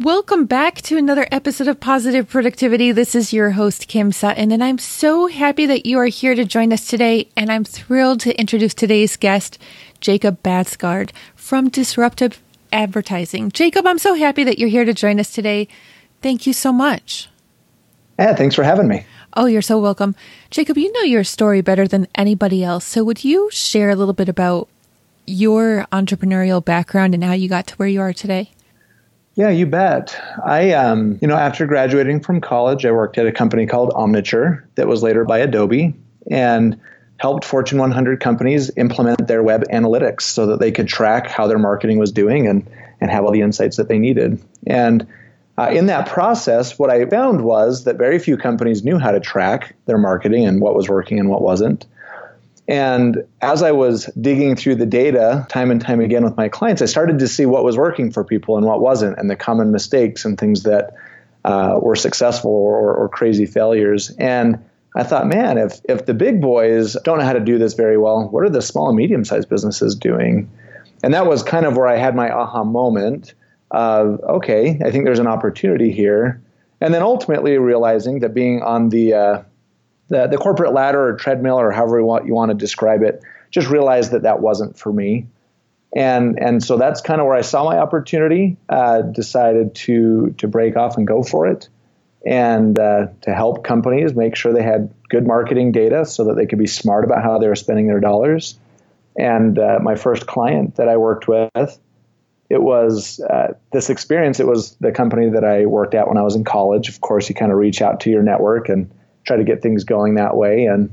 Welcome back to another episode of Positive Productivity. This is your host, Kim Sutton, and I'm so happy that you are here to join us today. And I'm thrilled to introduce today's guest, Jacob Baadsgaard from Disruptive Advertising. Jacob, I'm so happy that you're here to join us today. Thank you so much. Yeah, thanks for having me. Oh, you're so welcome. Jacob, you know your story better than anybody else. So, would you share a little bit about your entrepreneurial background and how you got to where you are today? Yeah, you bet. I, um, you know, after graduating from college, I worked at a company called Omniture that was later by Adobe and helped Fortune 100 companies implement their web analytics so that they could track how their marketing was doing and, and have all the insights that they needed. And uh, in that process, what I found was that very few companies knew how to track their marketing and what was working and what wasn't. And as I was digging through the data time and time again with my clients, I started to see what was working for people and what wasn't, and the common mistakes and things that uh, were successful or, or, crazy failures. And I thought, man, if if the big boys don't know how to do this very well, what are the small and medium sized businesses doing? And that was kind of where I had my aha moment of, okay, I think there's an opportunity here. And then ultimately realizing that being on the uh, the, the corporate ladder or treadmill or however you want, you want to describe it, just realized that that wasn't for me. And, and so that's kind of where I saw my opportunity, uh, decided to, to break off and go for it and uh, to help companies make sure they had good marketing data so that they could be smart about how they were spending their dollars. And uh, my first client that I worked with, it was uh, this experience. It was the company that I worked at when I was in college. Of course, you kind of reach out to your network and try to get things going that way. And,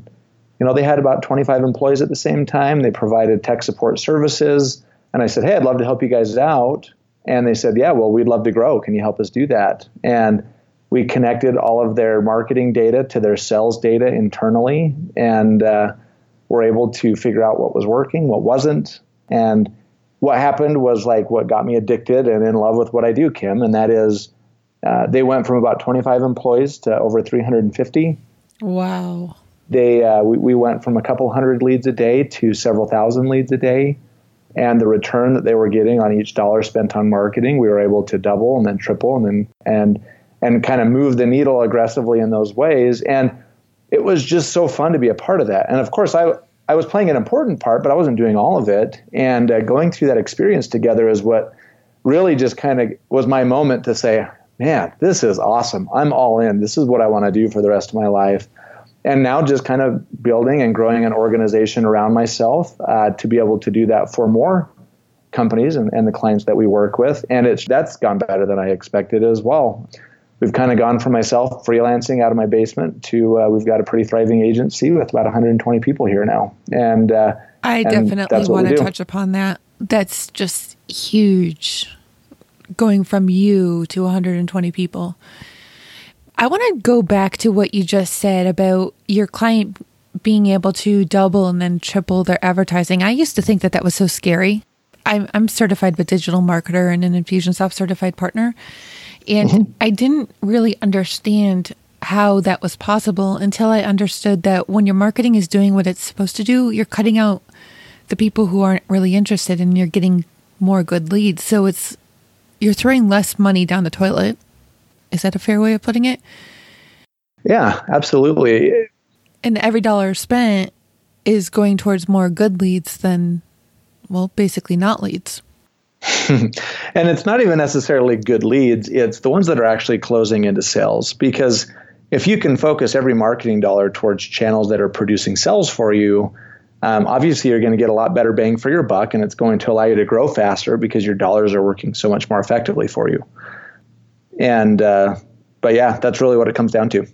you know, they had about 25 employees at the same time. They provided tech support services. And I said, Hey, I'd love to help you guys out. And they said, Yeah, well, we'd love to grow. Can you help us do that? And we connected all of their marketing data to their sales data internally and uh, were able to figure out what was working, what wasn't. And what happened was like what got me addicted and in love with what I do, Kim, and that is uh, they went from about 25 employees to over 350. Wow. They uh, we, we went from a couple hundred leads a day to several thousand leads a day, and the return that they were getting on each dollar spent on marketing, we were able to double and then triple and then and and kind of move the needle aggressively in those ways. And it was just so fun to be a part of that. And of course, I I was playing an important part, but I wasn't doing all of it. And uh, going through that experience together is what really just kind of was my moment to say, man, this is awesome. I'm all in. This is what I want to do for the rest of my life. And now just kind of building and growing an organization around myself uh, to be able to do that for more companies and, and the clients that we work with. And it's that's gone better than I expected as well. We've kind of gone from myself freelancing out of my basement to uh, we've got a pretty thriving agency with about 120 people here now. And uh, I and definitely want to touch upon that. That's just huge going from you to 120 people. I want to go back to what you just said about your client being able to double and then triple their advertising. I used to think that that was so scary. I'm, I'm certified with digital marketer and an Infusionsoft certified partner. And mm-hmm. I didn't really understand how that was possible until I understood that when your marketing is doing what it's supposed to do, you're cutting out the people who aren't really interested and you're getting more good leads. So it's you're throwing less money down the toilet. Is that a fair way of putting it? Yeah, absolutely. And every dollar spent is going towards more good leads than, well, basically not leads. and it's not even necessarily good leads, it's the ones that are actually closing into sales. Because if you can focus every marketing dollar towards channels that are producing sales for you, um, obviously you're going to get a lot better bang for your buck and it's going to allow you to grow faster because your dollars are working so much more effectively for you and uh, but yeah that's really what it comes down to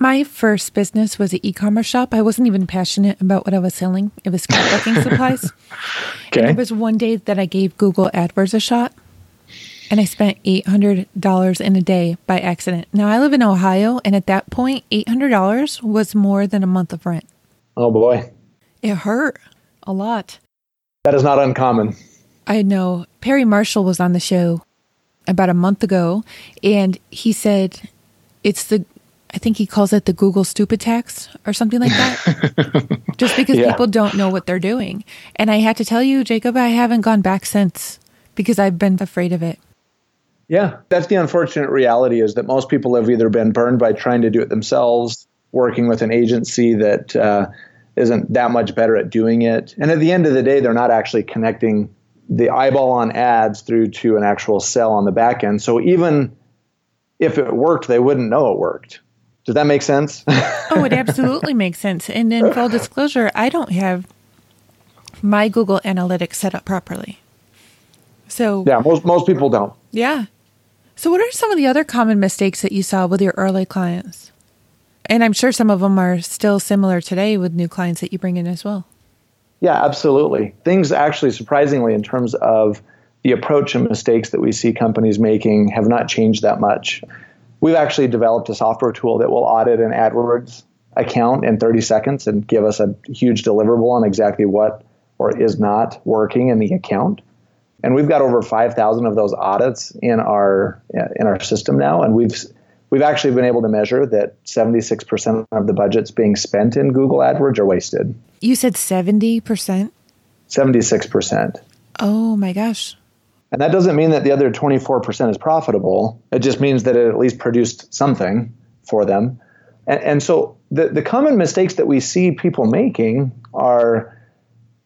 my first business was an e-commerce shop. I wasn't even passionate about what I was selling. It was scrapbooking supplies. Okay. And there was one day that I gave Google AdWords a shot, and I spent eight hundred dollars in a day by accident. Now I live in Ohio, and at that point, $800 was more than a month of rent. Oh boy. It hurt a lot. That is not uncommon. I know. Perry Marshall was on the show about a month ago, and he said it's the, I think he calls it the Google stupid tax or something like that. Just because Yeah. people don't know what they're doing. And I had to tell you, Jacob, I haven't gone back since because I've been afraid of it. Yeah, that's the unfortunate reality is that most people have either been burned by trying to do it themselves, working with an agency that uh, not that much better at doing it. And at the end of the day, they're not actually connecting the eyeball on ads through to an actual sell on the back end. So even if it worked, they wouldn't know it worked. Does that make sense? Oh, it absolutely makes sense. And in full disclosure, I don't have my Google Analytics set up properly. So, yeah, most most people don't. yeah. So, what are some of the other common mistakes that you saw with your early clients? And I'm sure some of them are still similar today with new clients that you bring in as well. Yeah, absolutely. Things actually surprisingly in terms of the approach and mistakes that we see companies making have not changed that much. We've actually developed a software tool that will audit an AdWords account in 30 seconds and give us a huge deliverable on exactly what or is not working in the account. And we've got over 5,000 of those audits in our in our system now and we've we've actually been able to measure that 76% of the budgets being spent in Google AdWords are wasted. You said 70%? 76%. Oh my gosh. And that doesn't mean that the other 24% is profitable. It just means that it at least produced something for them. And, and so the, the common mistakes that we see people making are,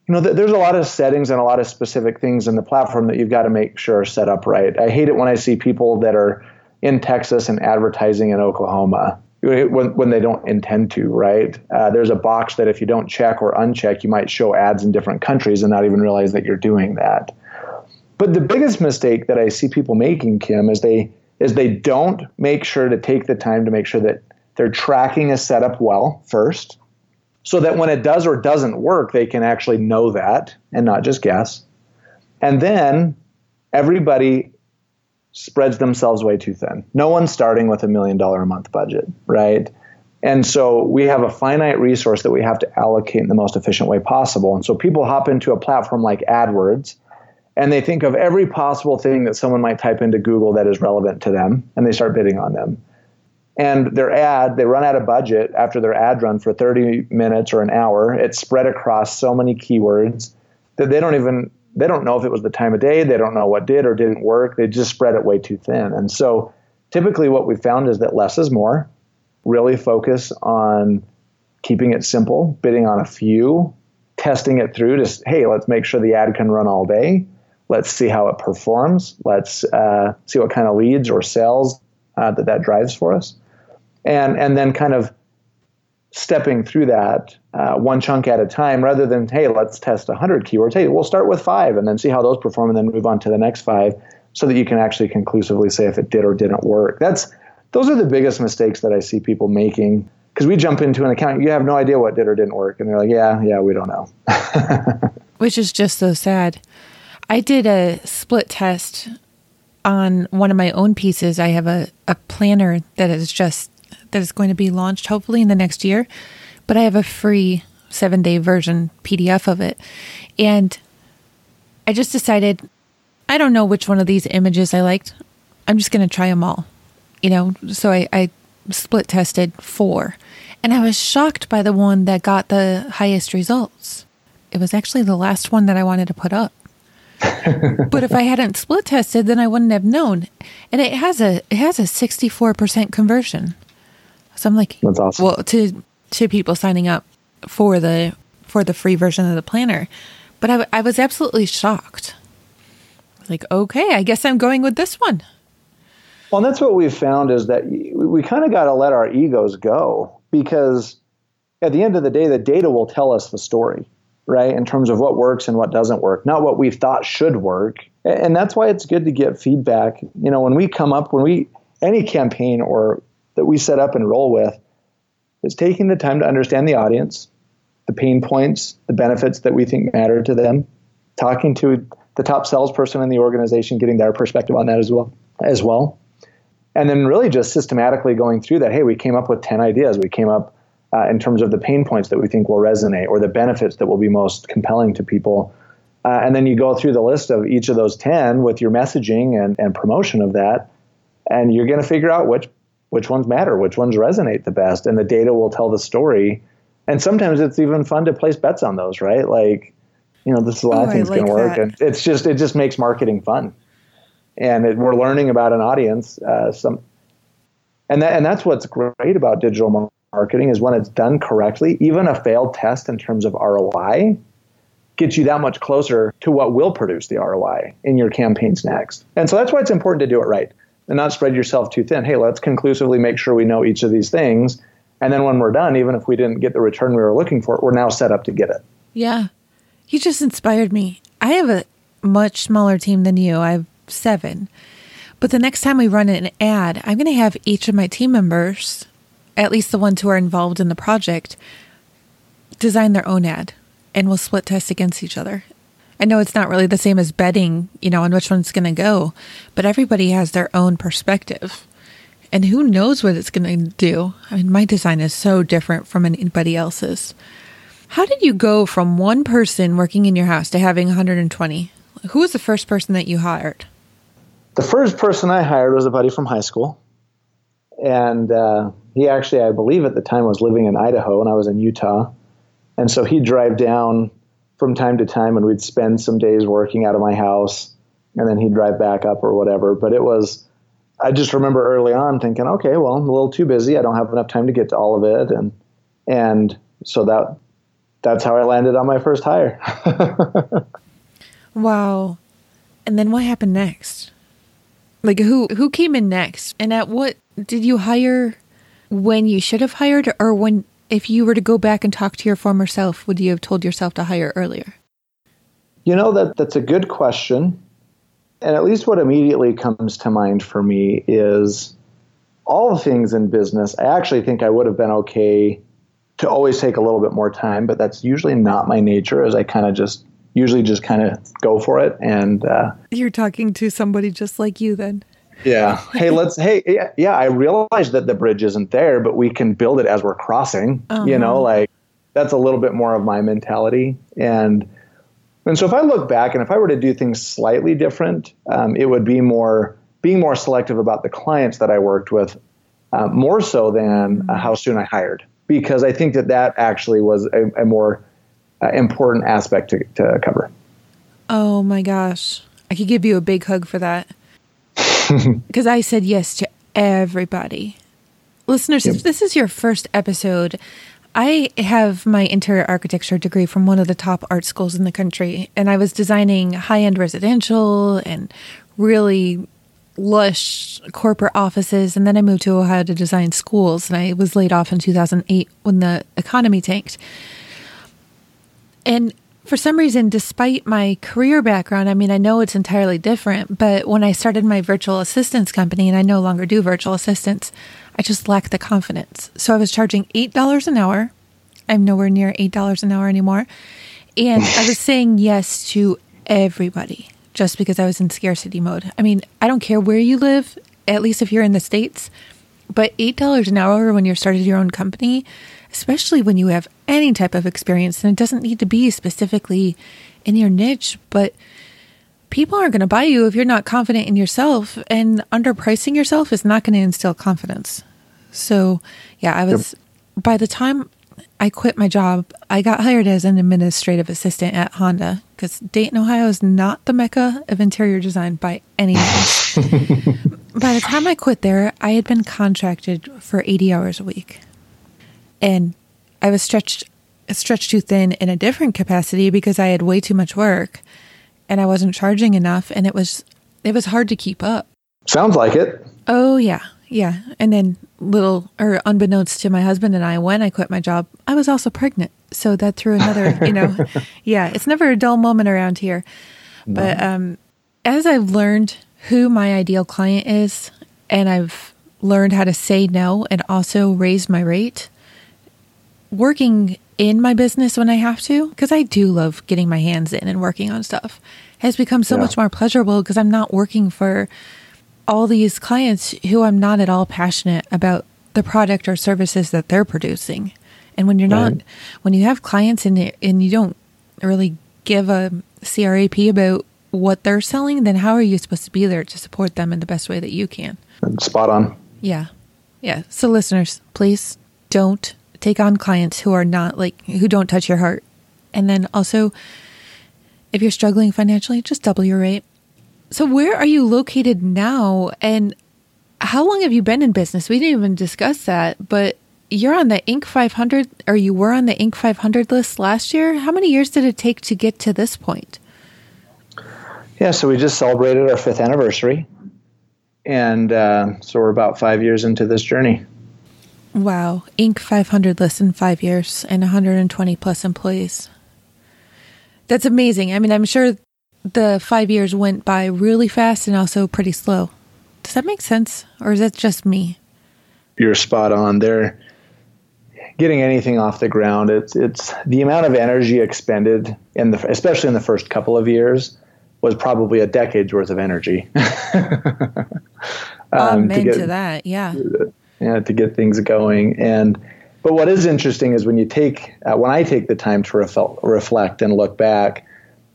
you know, th- there's a lot of settings and a lot of specific things in the platform that you've got to make sure are set up right. I hate it when I see people that are in Texas and advertising in Oklahoma when, when they don't intend to, right? Uh, there's a box that if you don't check or uncheck, you might show ads in different countries and not even realize that you're doing that. But the biggest mistake that I see people making, Kim, is they is they don't make sure to take the time to make sure that they're tracking a setup well first, so that when it does or doesn't work, they can actually know that and not just guess. And then everybody spreads themselves way too thin. No one's starting with a million dollar a month budget, right? And so we have a finite resource that we have to allocate in the most efficient way possible. And so people hop into a platform like AdWords and they think of every possible thing that someone might type into Google that is relevant to them and they start bidding on them. And their ad, they run out of budget after their ad run for 30 minutes or an hour. It's spread across so many keywords that they don't even they don't know if it was the time of day, they don't know what did or didn't work. They just spread it way too thin. And so typically what we found is that less is more. Really focus on keeping it simple, bidding on a few, testing it through to hey, let's make sure the ad can run all day. Let's see how it performs. Let's uh, see what kind of leads or sales uh, that that drives for us, and and then kind of stepping through that uh, one chunk at a time, rather than hey, let's test hundred keywords. Hey, we'll start with five and then see how those perform, and then move on to the next five, so that you can actually conclusively say if it did or didn't work. That's those are the biggest mistakes that I see people making because we jump into an account, you have no idea what did or didn't work, and they're like, yeah, yeah, we don't know. Which is just so sad. I did a split test on one of my own pieces. I have a, a planner that is just that is going to be launched hopefully in the next year, but I have a free seven day version PDF of it. And I just decided I don't know which one of these images I liked. I'm just going to try them all, you know. So I, I split tested four, and I was shocked by the one that got the highest results. It was actually the last one that I wanted to put up. but if I hadn't split tested, then I wouldn't have known. And it has a it has a sixty four percent conversion. So I'm like, That's awesome. well, to to people signing up for the for the free version of the planner, but I, I was absolutely shocked. Like, okay, I guess I'm going with this one. Well, and that's what we've found is that we, we kind of got to let our egos go because at the end of the day, the data will tell us the story, right? In terms of what works and what doesn't work, not what we've thought should work. And that's why it's good to get feedback. You know, when we come up, when we, any campaign or that we set up and roll with, is taking the time to understand the audience, the pain points, the benefits that we think matter to them, talking to the top salesperson in the organization, getting their perspective on that as well, as well and then really just systematically going through that hey we came up with 10 ideas we came up uh, in terms of the pain points that we think will resonate or the benefits that will be most compelling to people. Uh, and then you go through the list of each of those 10 with your messaging and, and promotion of that. And you're going to figure out which, which ones matter, which ones resonate the best. And the data will tell the story. And sometimes it's even fun to place bets on those, right? Like, you know, this is a lot oh, of things like going to work. And it's just, it just makes marketing fun. And it, we're learning about an audience. Uh, some, and that, and that's what's great about digital marketing is when it's done correctly, even a failed test in terms of ROI gets you that much closer to what will produce the ROI in your campaigns next. And so that's why it's important to do it right and not spread yourself too thin. Hey, let's conclusively make sure we know each of these things. And then when we're done, even if we didn't get the return we were looking for, we're now set up to get it. Yeah. You just inspired me. I have a much smaller team than you. I have seven. But the next time we run an ad, I'm going to have each of my team members, at least the ones who are involved in the project, design their own ad and we'll split test against each other. I know it's not really the same as betting, you know, on which one's going to go, but everybody has their own perspective. And who knows what it's going to do? I mean, my design is so different from anybody else's. How did you go from one person working in your house to having 120? Who was the first person that you hired? The first person I hired was a buddy from high school. And uh, he actually, I believe at the time, was living in Idaho and I was in Utah. And so he'd drive down from time to time and we'd spend some days working out of my house and then he'd drive back up or whatever. But it was, I just remember early on thinking, okay, well, I'm a little too busy. I don't have enough time to get to all of it. And, and so that, that's how I landed on my first hire. wow. And then what happened next? Like who, who came in next and at what did you hire when you should have hired or when if you were to go back and talk to your former self, would you have told yourself to hire earlier? You know that that's a good question. And at least what immediately comes to mind for me is all the things in business. I actually think I would have been okay to always take a little bit more time, but that's usually not my nature as I kind of just usually just kind of go for it and uh, you're talking to somebody just like you then yeah. Hey, let's. Hey, yeah, yeah. I realize that the bridge isn't there, but we can build it as we're crossing. Uh-huh. You know, like that's a little bit more of my mentality. And and so if I look back and if I were to do things slightly different, um, it would be more being more selective about the clients that I worked with, uh, more so than uh, how soon I hired, because I think that that actually was a, a more uh, important aspect to, to cover. Oh my gosh. I could give you a big hug for that. because I said yes to everybody. Listeners, yep. if this is your first episode, I have my interior architecture degree from one of the top art schools in the country, and I was designing high end residential and really lush corporate offices. And then I moved to Ohio to design schools, and I was laid off in 2008 when the economy tanked. And for some reason, despite my career background, I mean, I know it's entirely different, but when I started my virtual assistance company and I no longer do virtual assistants, I just lacked the confidence. So I was charging $8 an hour. I'm nowhere near $8 an hour anymore. And I was saying yes to everybody just because I was in scarcity mode. I mean, I don't care where you live, at least if you're in the States, but $8 an hour when you're started your own company, especially when you have any type of experience. And it doesn't need to be specifically in your niche, but people aren't going to buy you if you're not confident in yourself. And underpricing yourself is not going to instill confidence. So, yeah, I was, yep. by the time I quit my job, I got hired as an administrative assistant at Honda because Dayton, Ohio is not the mecca of interior design by any means. by the time I quit there, I had been contracted for 80 hours a week. And I was stretched stretched too thin in a different capacity because I had way too much work and I wasn't charging enough and it was it was hard to keep up. Sounds like it. Oh yeah. Yeah. And then little or unbeknownst to my husband and I when I quit my job, I was also pregnant. So that threw another, you know, yeah, it's never a dull moment around here. No. But um as I've learned who my ideal client is and I've learned how to say no and also raise my rate, working in my business when I have to, because I do love getting my hands in and working on stuff, has become so yeah. much more pleasurable because I'm not working for all these clients who I'm not at all passionate about the product or services that they're producing. And when you're not, when you have clients and and you don't really give a CRAP about what they're selling, then how are you supposed to be there to support them in the best way that you can? Spot on. Yeah. Yeah. So listeners, please don't take on clients who are not like who don't touch your heart. And then also if you're struggling financially, just double your rate. So where are you located now and how long have you been in business? We didn't even discuss that, but you're on the Inc. 500 or you were on the Inc. 500 list last year. How many years did it take to get to this point? Yeah, so we just celebrated our fifth anniversary. And uh, so we're about five years into this journey. Wow. Inc. 500 list in five years and 120 plus employees. That's amazing. I mean, I'm sure the five years went by really fast and also pretty slow. Does that make sense? Or is that just me? You're spot on. There getting anything off the ground, it's it's the amount of energy expended in the especially in the first couple of years was probably a decade's worth of energy. um, Amen to, get, to that, yeah. Yeah, to get things going. And but what is interesting is when you take uh, when I take the time to refel- reflect and look back,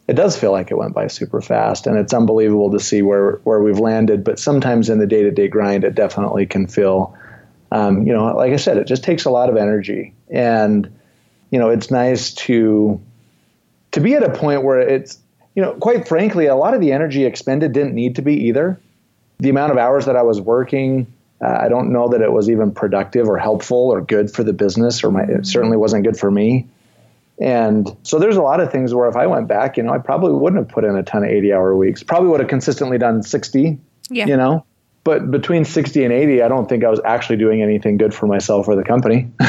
it does feel like it went by super fast, and it's unbelievable to see where where we've landed. But sometimes in the day to day grind, it definitely can feel um, you know, like I said, it just takes a lot of energy, and you know, it's nice to to be at a point where it's you know, quite frankly, a lot of the energy expended didn't need to be either. The amount of hours that I was working, uh, I don't know that it was even productive or helpful or good for the business, or my, it certainly wasn't good for me. And so there's a lot of things where if I went back, you know, I probably wouldn't have put in a ton of 80 hour weeks. Probably would have consistently done 60, yeah. you know, but between 60 and 80 i don't think i was actually doing anything good for myself or the company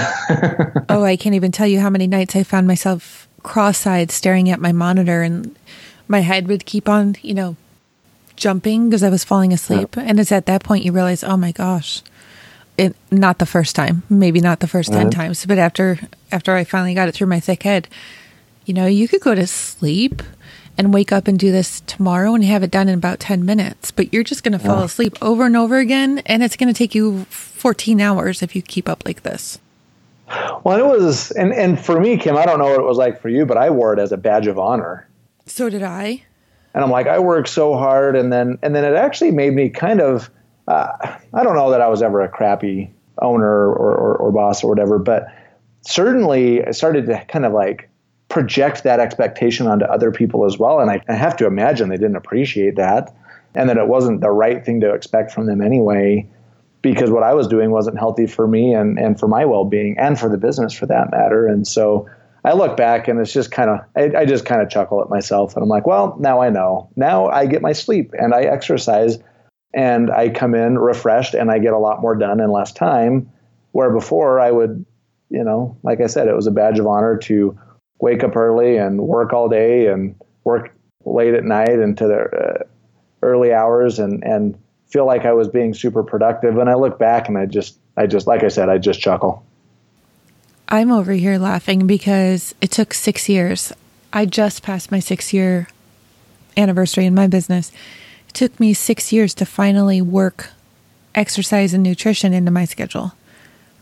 oh i can't even tell you how many nights i found myself cross-eyed staring at my monitor and my head would keep on you know jumping because i was falling asleep yeah. and it's at that point you realize oh my gosh it not the first time maybe not the 1st 10 uh-huh. times but after after i finally got it through my thick head you know you could go to sleep and wake up and do this tomorrow and have it done in about 10 minutes, but you're just going to fall asleep over and over again. And it's going to take you 14 hours if you keep up like this. Well, it was, and, and for me, Kim, I don't know what it was like for you, but I wore it as a badge of honor. So did I. And I'm like, I work so hard. And then, and then it actually made me kind of, uh, I don't know that I was ever a crappy owner or, or, or boss or whatever, but certainly I started to kind of like project that expectation onto other people as well. And I, I have to imagine they didn't appreciate that and that it wasn't the right thing to expect from them anyway because what I was doing wasn't healthy for me and, and for my well being and for the business for that matter. And so I look back and it's just kind of, I, I, just kind of chuckle at myself and I'm like, well, now I know. Now I get my sleep and I exercise and I come in refreshed and I get a lot more done in less time. Where before I would, you know, like I said, it was a badge of honor to wake up early and work all day and work late at night into the uh, early hours and and feel like I was being super productive. And I look back and I just I just like I said I just chuckle. I'm over here laughing because it took six years. I just passed my six year anniversary in my business. It took me six years to finally work exercise and nutrition into my schedule.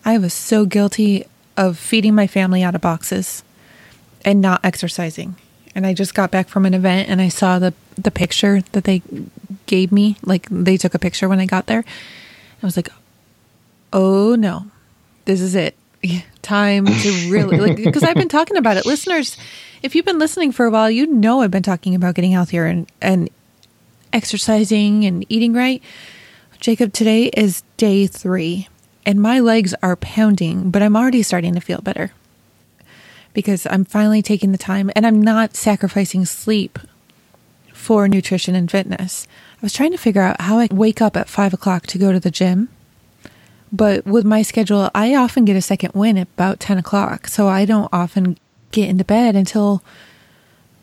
I was so guilty of feeding my family out of boxes and not exercising. And I just got back from an event and I saw the the picture that they gave me. Like they took a picture when I got there. I was like, "Oh no. This is it. Time to really like because I've been talking about it. Listeners, if you've been listening for a while, you know I've been talking about getting healthier and and exercising and eating right. Jacob, today is day 3 and my legs are pounding, but I'm already starting to feel better because I'm finally taking the time and I'm not sacrificing sleep for nutrition and fitness. I was trying to figure out how I wake up at five o'clock to go to the gym. But with my schedule, I often get a second win at about 10 o'clock. So I don't often get into bed until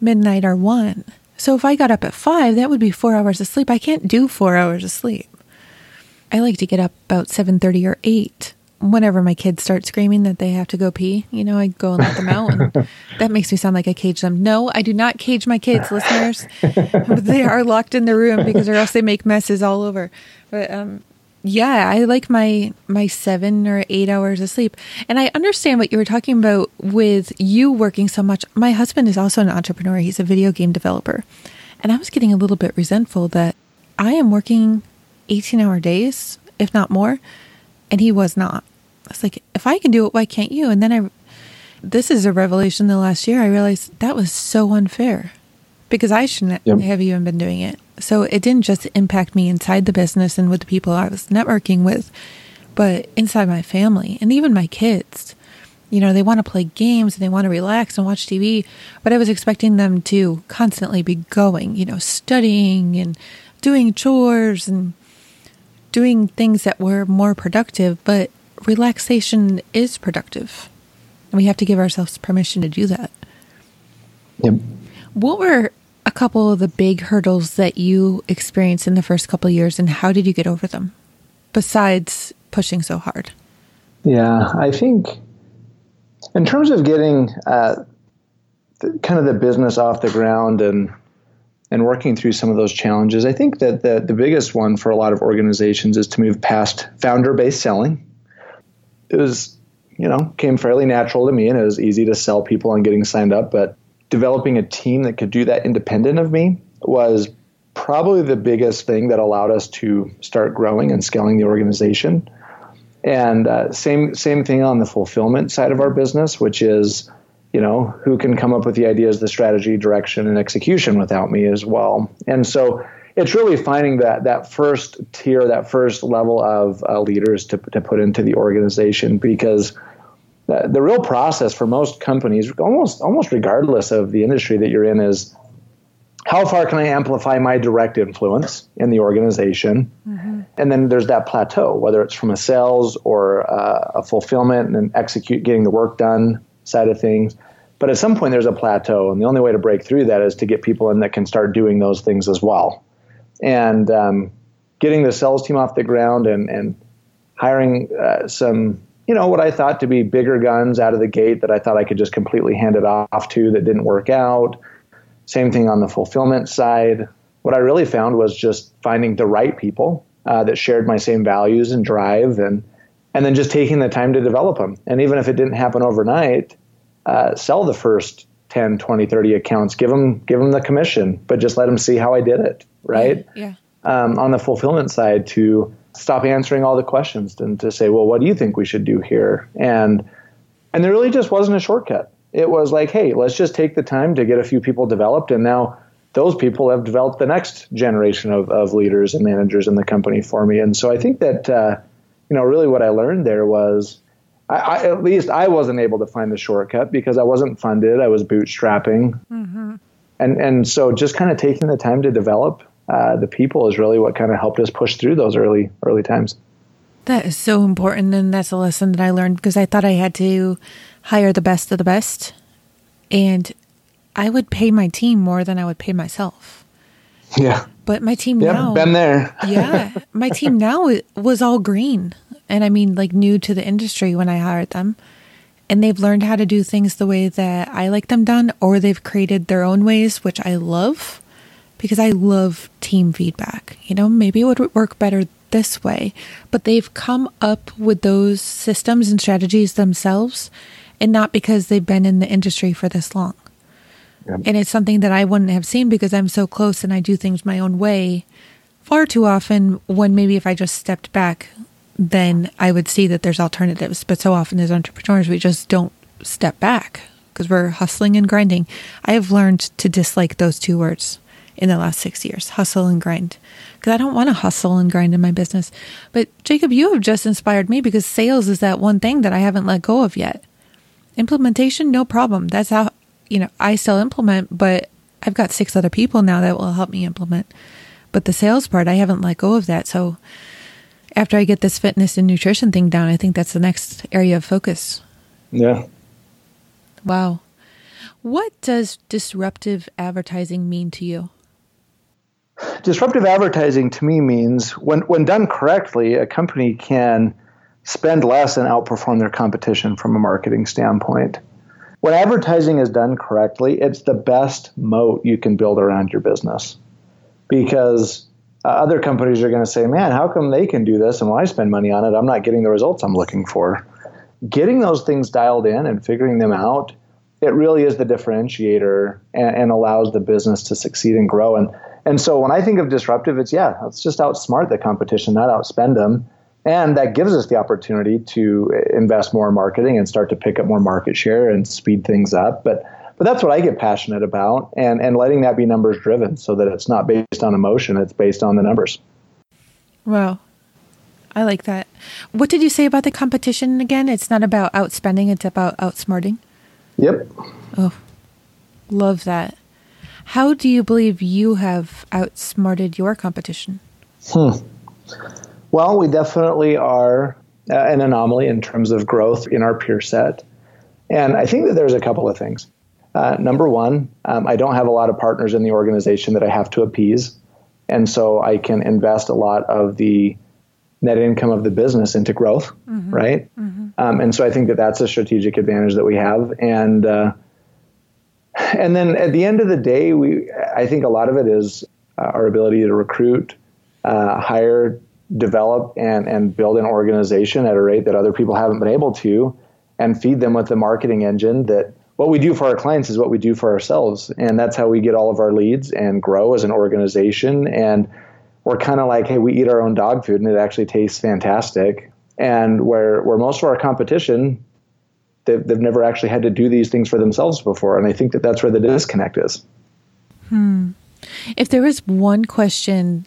midnight or one. So if I got up at five, that would be four hours of sleep. I can't do four hours of sleep. I like to get up about 7.30 or 8 whenever my kids start screaming that they have to go pee, you know, I go and let them out. And that makes me sound like I cage them. No, I do not cage my kids, listeners. they are locked in the room because or else they make messes all over. But um, Yeah, I like my my 7 or 8 hours of sleep. And I understand what you were talking about with you working so much. My husband is also an entrepreneur. He's a video game developer. And I was getting a little bit resentful that I am working 18-hour days, if not more, and he was not. I was like, if I can do it, why can't you? And then I this is a revelation the last year. I realized that was so unfair because I shouldn't yep. have even been doing it. So it didn't just impact me inside the business and with the people I was networking with, but inside my family and even my kids. You know, they want to play games and they want to relax and watch TV, but I was expecting them to constantly be going, you know, studying and doing chores and doing things that were more productive, but relaxation is productive. And we have to give ourselves permission to do that. Yep. What were couple of the big hurdles that you experienced in the first couple years and how did you get over them besides pushing so hard? Yeah, I think in terms of getting uh, the, kind of the business off the ground and and working through some of those challenges, I think that the, the biggest one for a lot of organizations is to move past founder based selling. It was, you know, came fairly natural to me and it was easy to sell people on getting signed up, but developing a team that could do that independent of me was probably the biggest thing that allowed us to start growing and scaling the organization. And uh, same same thing on the fulfillment side of our business, which is, you know, who can come up with the ideas, the strategy, direction, and execution without me as well. And so it's really finding that that first tier, that first level of uh, leaders to to put into the organization because the, the real process for most companies, almost almost regardless of the industry that you're in, is how far can I amplify my direct influence in the organization? Mm-hmm. And then there's that plateau, whether it's from a sales or uh, a fulfillment and execute getting the work done side of things. But at some point, there's a plateau, and the only way to break through that is to get people in that can start doing those things as well. And um, getting the sales team off the ground and, and hiring uh, some you know, what I thought to be bigger guns out of the gate that I thought I could just completely hand it off to that didn't work out. Same thing on the fulfillment side. What I really found was just finding the right people uh, that shared my same values and drive and and then just taking the time to develop them. And even if it didn't happen overnight, uh, sell the first 10, 20, 30 accounts, give them, give them the commission, but just let them see how I did it. Right. Yeah. Um, on the fulfillment side to, stop answering all the questions and to say, well, what do you think we should do here? And and there really just wasn't a shortcut. It was like, hey, let's just take the time to get a few people developed, and now those people have developed the next generation of, of leaders and managers in the company for me. And so I think that uh, you know really what I learned there was. I, I, at least I wasn't able to find the shortcut because I wasn't funded. I was bootstrapping, mm-hmm. and and so just kind of taking the time to develop uh, the people is really what kind of helped us push through those early early times. That is so important, and that's a lesson that I learned because I thought I had to hire the best of the best, and I would pay my team more than I would pay myself. Yeah, but my team yeah, now been there. yeah, my team now was all green, and I mean like new to the industry when I hired them, and they've learned how to do things the way that I like them done, or they've created their own ways, which I love because I love team feedback. You know, maybe it would work better this way, but they've come up with those systems and strategies themselves and not because they've been in the industry for this long. Yep. And it's something that I wouldn't have seen because I'm so close and I do things my own way far too often when maybe if I just stepped back, then I would see that there's alternatives. But so often as entrepreneurs, we just don't step back because we're hustling and grinding. I have learned to dislike those two words in the last six years hustle and grind. Because I don't want to hustle and grind in my business. But Jacob, you have just inspired me because sales is that one thing that I haven't let go of yet. Implementation, no problem. That's how, you know, I still implement, but I've got six other people now that will help me implement. But the sales part, I haven't let go of that. So after I get this fitness and nutrition thing down, I think that's the next area of focus. Yeah. Wow. What does disruptive advertising mean to you? Disruptive advertising to me means when, when done correctly, a company can spend less and outperform their competition from a marketing standpoint. When advertising is done correctly, it's the best moat you can build around your business because uh, other companies are going to say, man, how come they can do this? And when I spend money on it, I'm not getting the results I'm looking for. Getting those things dialed in and figuring them out, it really is the differentiator and, and allows the business to succeed and grow. And, and so when I think of disruptive, it's yeah, let's just outsmart the competition, not outspend them. And that gives us the opportunity to invest more in marketing and start to pick up more market share and speed things up. But but that's what I get passionate about and, and letting that be numbers driven so that it's not based on emotion, it's based on the numbers. Wow. I like that. What did you say about the competition again? It's not about outspending, it's about outsmarting. Yep. Oh, love that. How do you believe you have outsmarted your competition? Hmm. Well, we definitely are uh, an anomaly in terms of growth in our peer set. And I think that there's a couple of things. Uh, number one, um, I don't have a lot of partners in the organization that I have to appease. And so I can invest a lot of the net income of the business into growth, mm-hmm. right? Mm-hmm. Um, and so I think that that's a strategic advantage that we have. And uh, and then at the end of the day, we I think a lot of it is uh, our ability to recruit, uh, hire, develop, and and build an organization at a rate that other people haven't been able to, and feed them with the marketing engine that what we do for our clients is what we do for ourselves. And that's how we get all of our leads and grow as an organization. And we're kind of like, hey, we eat our own dog food and it actually tastes fantastic. And where, where most of our competition, they've, they've never actually had to do these things for themselves before. And I think that that's where the disconnect is. Hmm. If there was one question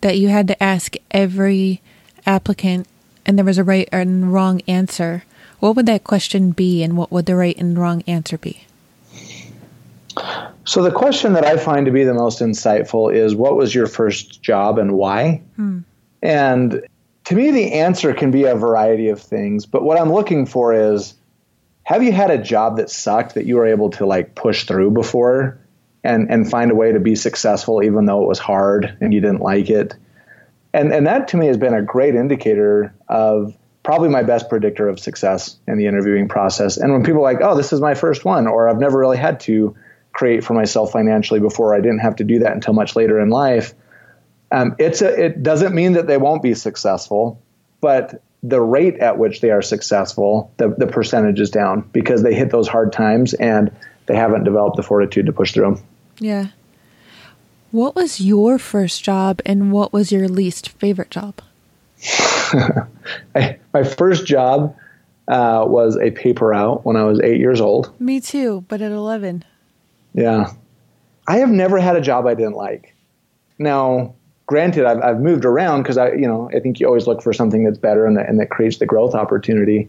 that you had to ask every applicant and there was a right and wrong answer, what would that question be, and what would the right and wrong answer be? So, the question that I find to be the most insightful is what was your first job and why? Hmm. And to me, the answer can be a variety of things, but what I'm looking for is have you had a job that sucked that you were able to like push through before and, and find a way to be successful even though it was hard and you didn't like it? And, and that to me has been a great indicator of probably my best predictor of success in the interviewing process. And when people are like, oh, this is my first one, or I've never really had to create for myself financially before, I didn't have to do that until much later in life. Um, it's a, it doesn't mean that they won't be successful, but the rate at which they are successful, the, the percentage is down because they hit those hard times and they haven't developed the fortitude to push through them. Yeah. What was your first job and what was your least favorite job? my first job uh, was a paper route when I was eight years old. Me too, but at 11. Yeah. I have never had a job I didn't like. Now, granted, I've, I've moved around because I, you know, I think you always look for something that's better and that, and that creates the growth opportunity.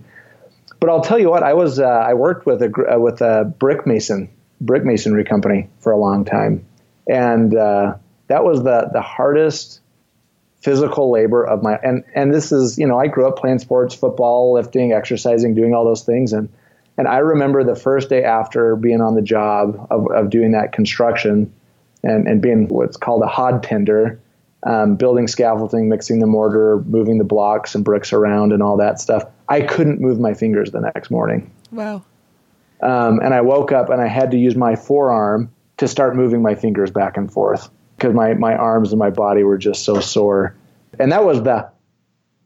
But I'll tell you what, I was, uh, I worked with a, uh, with a brick mason, brick masonry company for a long time. And, uh, that was the, the hardest physical labor of my and and this is you know I grew up playing sports, football, lifting, exercising, doing all those things, and and I remember the first day after being on the job of, of doing that construction, and and being what's called a hod tender, um, building scaffolding, mixing the mortar, moving the blocks and bricks around, and all that stuff. I couldn't move my fingers the next morning. Wow. Um, and I woke up and I had to use my forearm to start moving my fingers back and forth because my, my arms and my body were just so sore. And that was the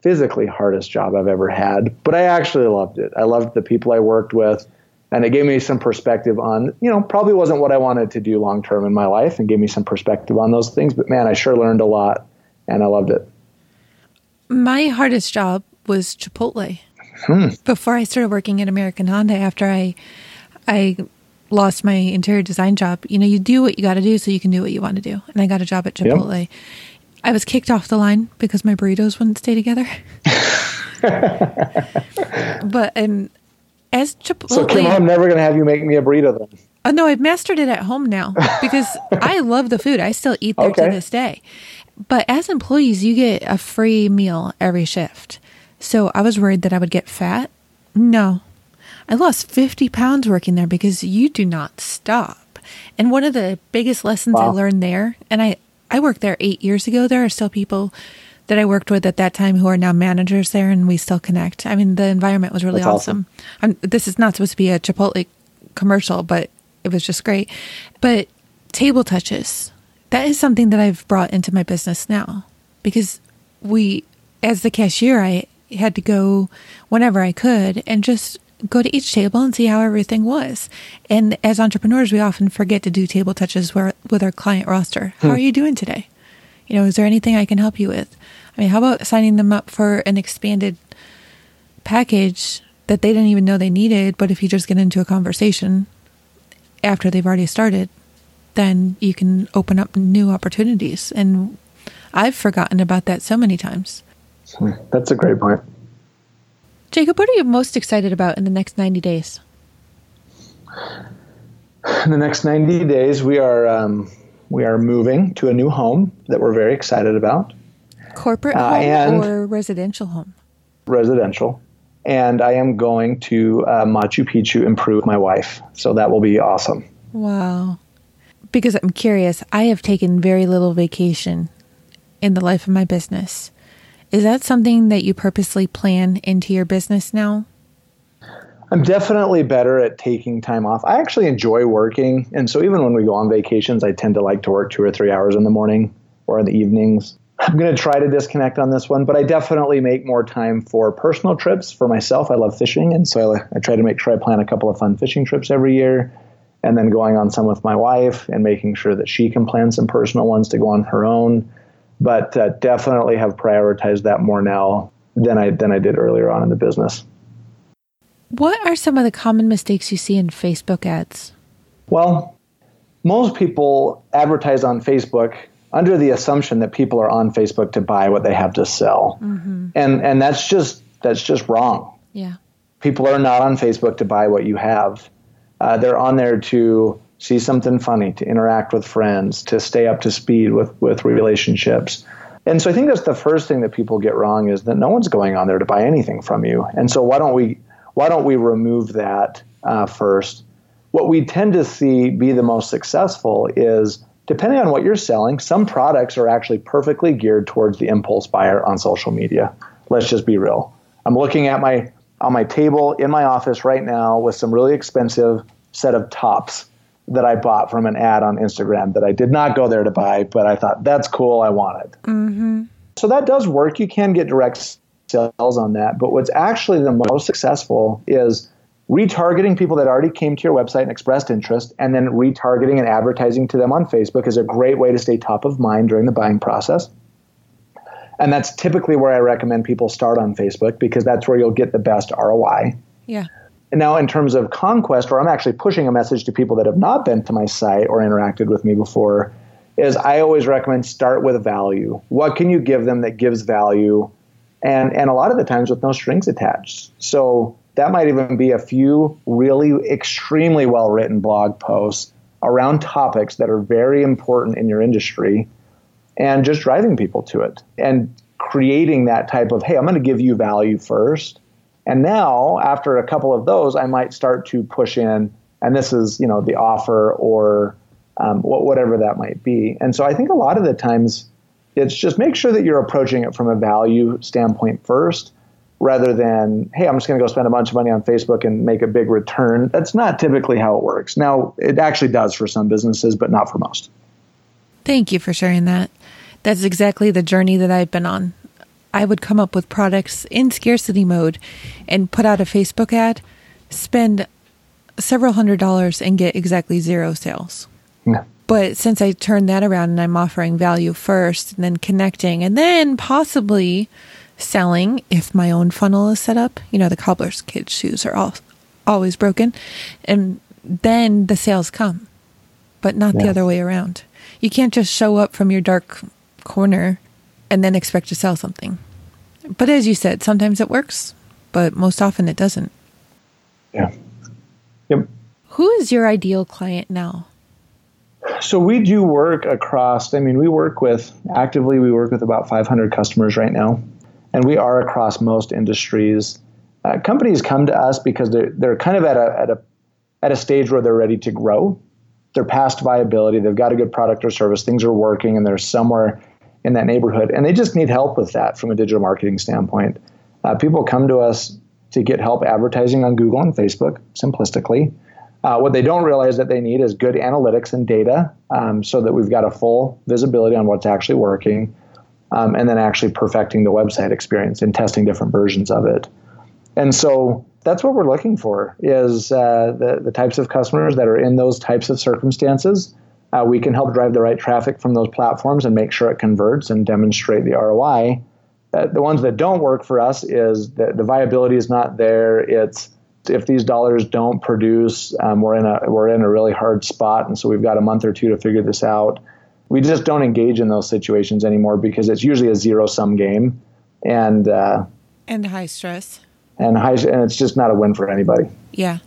physically hardest job I've ever had, but I actually loved it. I loved the people I worked with, and it gave me some perspective on, you know, probably wasn't what I wanted to do long term in my life and gave me some perspective on those things, but man, I sure learned a lot and I loved it. My hardest job was Chipotle. Hmm. Before I started working at American Honda after I I lost my interior design job, you know, you do what you got to do so you can do what you want to do. And I got a job at Chipotle. Yep. I was kicked off the line because my burritos wouldn't stay together. but um, as Chipotle, so Kim, I'm never going to have you make me a burrito then. Uh, no, I've mastered it at home now because I love the food. I still eat there okay. to this day. But as employees, you get a free meal every shift. So I was worried that I would get fat. No, I lost 50 pounds working there because you do not stop. And one of the biggest lessons wow. I learned there, and I, I worked there eight years ago, there are still people that I worked with at that time who are now managers there and we still connect. I mean, the environment was really awesome. awesome. this is not supposed to be a Chipotle commercial, but it was just great. But table touches, That is something that I've brought into my business now because we, as the cashier, I had to go whenever I could and just go to each table and see how everything was. And as entrepreneurs, we often forget to do table touches with our client roster. How hmm. are you doing today? You know, is there anything I can help you with? I mean, how about signing them up for an expanded package that they didn't even know they needed, but if you just get into a conversation after they've already started, then you can open up new opportunities. And I've forgotten about that so many times. That's a great point. Jacob, what are you most excited about in the next 90 days? In the next 90 days, we are um, we are moving to a new home that we're very excited about. Corporate uh, home or residential home? Residential. And I am going to uh, Machu Picchu improve my wife. So that will be awesome. Wow. Because I'm curious, I have taken very little vacation in the life of my business. Is that something that you purposely plan into your business now? I'm definitely better at taking time off. I actually enjoy working. And so even when we go on vacations, I tend to like to work two or three hours in the morning or in the evenings. I'm going to try to disconnect on this one, but I definitely make more time for personal trips for myself. I love fishing. And so I, I try to make sure I plan a couple of fun fishing trips every year and then going on some with my wife and making sure that she can plan some personal ones to go on her own but uh, definitely have prioritized that more now than I than I did earlier on in the business. What are some of the common mistakes you see in Facebook ads? Well, most people advertise on Facebook under the assumption that people are on Facebook to buy what they have to sell. Mm-hmm. And and that's just that's just wrong. Yeah. People are not on Facebook to buy what you have. Uh, they're on there to see something funny, to interact with friends, to stay up to speed with, with relationships. And so I think that's the first thing that people get wrong is that no one's going on there to buy anything from you. And so why don't we why don't we remove that uh, first? What we tend to see be the most successful is depending on what you're selling, some products are actually perfectly geared towards the impulse buyer on social media. Let's just be real. I'm looking at my on my table in my office right now with some really expensive set of tops that I bought from an ad on Instagram that I did not go there to buy, but I thought that's cool. I want it. Mm-hmm. So that does work. You can get direct sales on that. But what's actually the most successful is retargeting people that already came to your website and expressed interest, and then retargeting and advertising to them on Facebook is a great way to stay top of mind during the buying process. And that's typically where I recommend people start on Facebook because that's where you'll get the best ROI. Yeah. And now, in terms of conquest, where I'm actually pushing a message to people that have not been to my site or interacted with me before, is I always recommend start with value. What can you give them that gives value? And, and a lot of the times with no strings attached. So that might even be a few really extremely well written blog posts around topics that are very important in your industry and just driving people to it and creating that type of, hey, I'm going to give you value first and now, after a couple of those, I might start to push in, and this is, you know, the offer or um, whatever that might be. And so I think a lot of the times it's just make sure that you're approaching it from a value standpoint first rather than, hey, I'm just going to go spend a bunch of money on Facebook and make a big return. That's not typically how it works. Now, it actually does for some businesses, but not for most. Thank you for sharing that. That's exactly the journey that I've been on. I would come up with products in scarcity mode and put out a Facebook ad, spend several hundred dollars and get exactly zero sales. Yeah. But since I turned that around and I'm offering value first and then connecting and then possibly selling if my own funnel is set up, you know, the cobbler's kids' shoes are all, always broken. And then the sales come, but not yeah. the other way around. You can't just show up from your dark corner and then expect to sell something. But as you said, sometimes it works, but most often it doesn't. Yeah. Yep. Who is your ideal client now? So we do work across, I mean, we work with, actively, we work with about 500 customers right now, and we are across most industries. Uh, companies come to us because they're, they're kind of at a, at, a, at a stage where they're ready to grow. They're past viability, they've got a good product or service, things are working, and they're somewhere in that neighborhood, and they just need help with that from a digital marketing standpoint. Uh, people come to us to get help advertising on Google and Facebook, simplistically. Uh, what they don't realize that they need is good analytics and data um, so that we've got a full visibility on what's actually working um, and then actually perfecting the website experience and testing different versions of it. And so that's what we're looking for is uh, the, the types of customers that are in those types of circumstances. Uh, we can help drive the right traffic from those platforms and make sure it converts and demonstrate the ROI. Uh, the ones that don't work for us is that the viability is not there. It's if these dollars don't produce, um, we're in a we're in a really hard spot, and so we've got a month or two to figure this out we just don't engage in those situations anymore because it's usually a zero sum game, and uh, and high stress, and high, and it's just not a win for anybody. Yeah,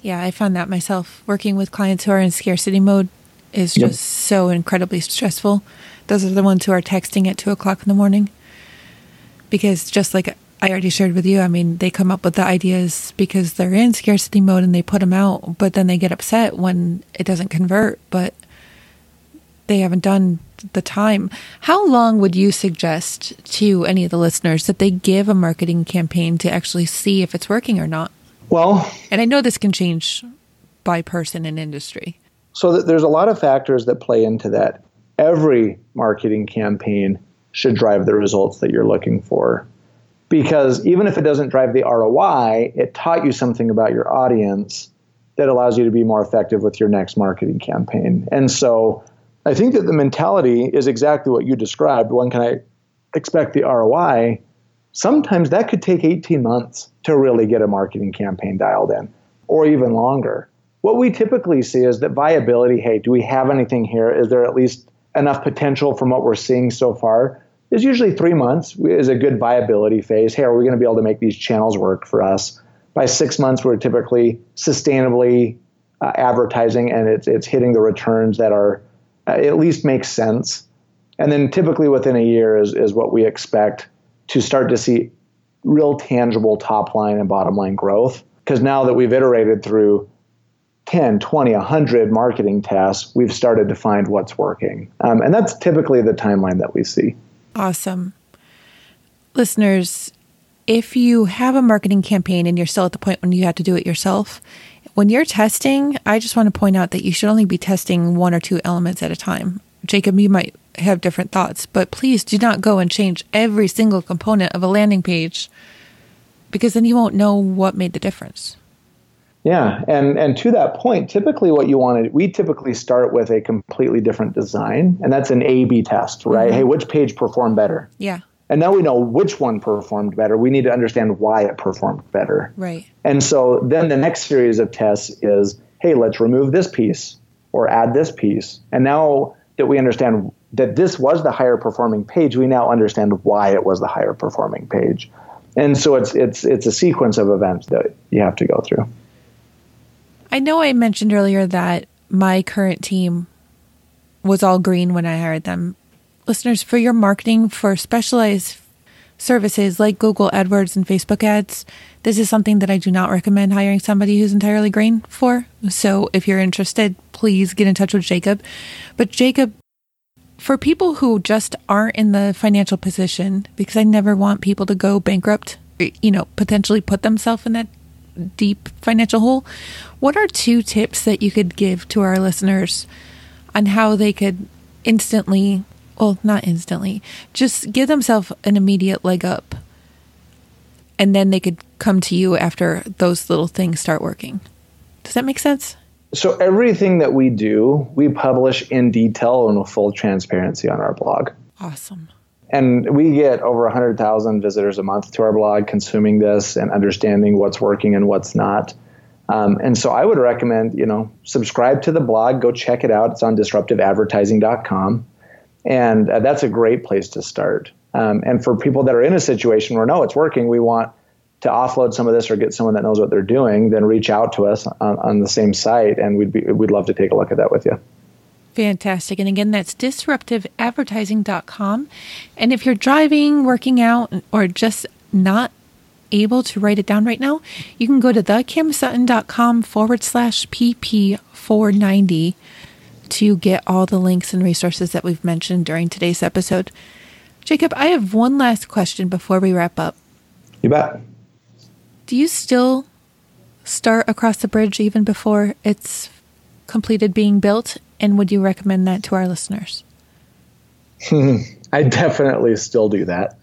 yeah, I found that myself working with clients who are in scarcity mode is just yep. so incredibly stressful. Those are the ones who are texting at two o'clock in the morning because just like I already shared with you, I mean, they come up with the ideas because they're in scarcity mode and they put them out, but then they get upset when it doesn't convert. But they haven't done the time. How long would you suggest to any of the listeners that they give a marketing campaign to actually see if it's working or not? Well, and I know this can change by person and industry. So there's a lot of factors that play into that. Every marketing campaign should drive the results that you're looking for. Because even if it doesn't drive the ROI, it taught you something about your audience that allows you to be more effective with your next marketing campaign. And so I think that the mentality is exactly what you described. When can I expect the ROI? Sometimes that could take 18 months to really get a marketing campaign dialed in, or even longer. What we typically see is that viability hey, do we have anything here? Is there at least enough potential from what we're seeing so far? Is usually three months is a good viability phase. Hey, are we going to be able to make these channels work for us? By six months, we're typically sustainably uh, advertising and it's, it's hitting the returns that are at least makes sense. And then typically within a year is, is what we expect to start to see real tangible top line and bottom line growth. Because now that we've iterated through 10, 20, 100 marketing tests, we've started to find what's working. Um, and that's typically the timeline that we see. Awesome. Listeners, if you have a marketing campaign and you're still at the point when you have to do it yourself, when you're testing, I just want to point out that you should only be testing one or two elements at a time. Jacob, you might have different thoughts, but please do not go and change every single component of a landing page because then you won't know what made the difference. Yeah, and and to that point, typically what you want to we typically start with a completely different design, and that's an A/B test, right? Mm-hmm. Hey, which page performed better? Yeah. And now we know which one performed better. We need to understand why it performed better. Right. And so then the next series of tests is hey, let's remove this piece or add this piece. And now that we understand that this was the higher performing page, we now understand why it was the higher performing page. And so it's it's it's a sequence of events that you have to go through. I know I mentioned earlier that my current team was all green when I hired them listeners, for your marketing for specialized services like Google AdWords and Facebook ads, this is something that I do not recommend hiring somebody who's entirely green for. So if you're interested, please get in touch with Jacob. But Jacob, for people who just aren't in the financial position, because I never want people to go bankrupt, you know, potentially put themselves in that deep financial hole, what are two tips that you could give to our listeners on how they could instantly well, not instantly, just give themselves an immediate leg up. And then they could come to you after those little things start working. Does that make sense? So, everything that we do, we publish in detail and with full transparency on our blog. Awesome. And we get over 100,000 visitors a month to our blog consuming this and understanding what's working and what's not. Um, and so I would recommend, you know, subscribe to the blog, go check it out. It's on disruptiveadvertising.com. And uh, that's a great place to start. Um, and for people that are in a situation where no, it's working, we want to offload some of this or get someone that knows what they're doing, then reach out to us on, on the same site, and we'd be, we'd love to take a look at that with you. Fantastic. And again, that's disruptiveadvertising.com. And if you're driving, working out, or just not able to write it down right now, you can go to thekimsutton.com forward slash PP490 to get all the links and resources that we've mentioned during today's episode. Jacob, I have one last question before we wrap up. You bet. Do you still start across the bridge even before it's completed being built? And would you recommend that to our listeners? I definitely still do that.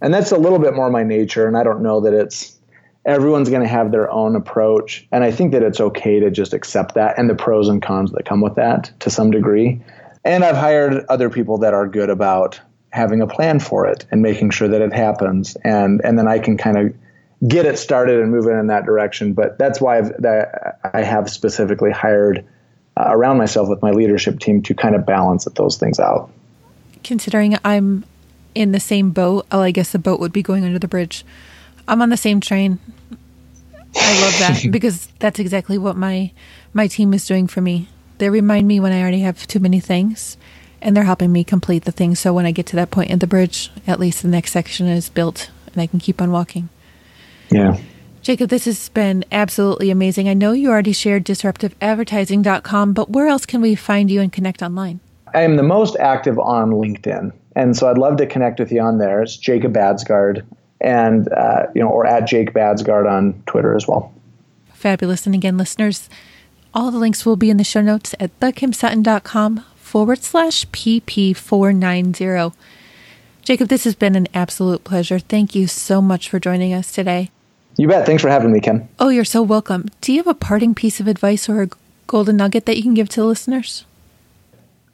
And that's a little bit more my nature. And I don't know that it's everyone's going to have their own approach. And I think that it's okay to just accept that and the pros and cons that come with that to some degree. And I've hired other people that are good about having a plan for it and making sure that it happens. And, and then I can kind of get it started and move it in that direction. But that's why I've, that I have specifically hired uh, around myself with my leadership team to kind of balance those things out. Considering I'm in the same boat, well, I guess the boat would be going under the bridge. I'm on the same train. I love that because that's exactly what my my team is doing for me. They remind me when I already have too many things and they're helping me complete the things so when I get to that point in the bridge, at least the next section is built and I can keep on walking. Yeah. Jacob, this has been absolutely amazing. I know you already shared disruptiveadvertising.com, but where else can we find you and connect online? I am the most active on LinkedIn. And so I'd love to connect with you on there. It's Jacob Baadsgaard and uh, you know, or at Jake Baadsgaard on Twitter as well. Fabulous. And again, listeners, all the links will be in the show notes at thekimsutton.com forward slash PP490. Jacob, this has been an absolute pleasure. Thank you so much for joining us today. You bet. Thanks for having me, Kim. Oh, you're so welcome. Do you have a parting piece of advice or a golden nugget that you can give to the listeners?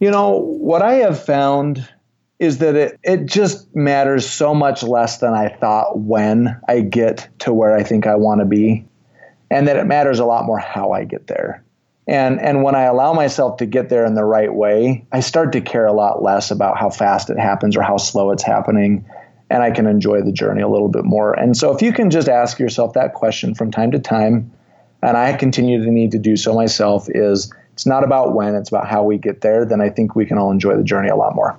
You know, what I have found is that it, it just matters so much less than I thought when I get to where I think I want to be. And that it matters a lot more how I get there. And and when I allow myself to get there in the right way, I start to care a lot less about how fast it happens or how slow it's happening. And I can enjoy the journey a little bit more. And so if you can just ask yourself that question from time to time, and I continue to need to do so myself, is it's not about when, it's about how we get there, then I think we can all enjoy the journey a lot more.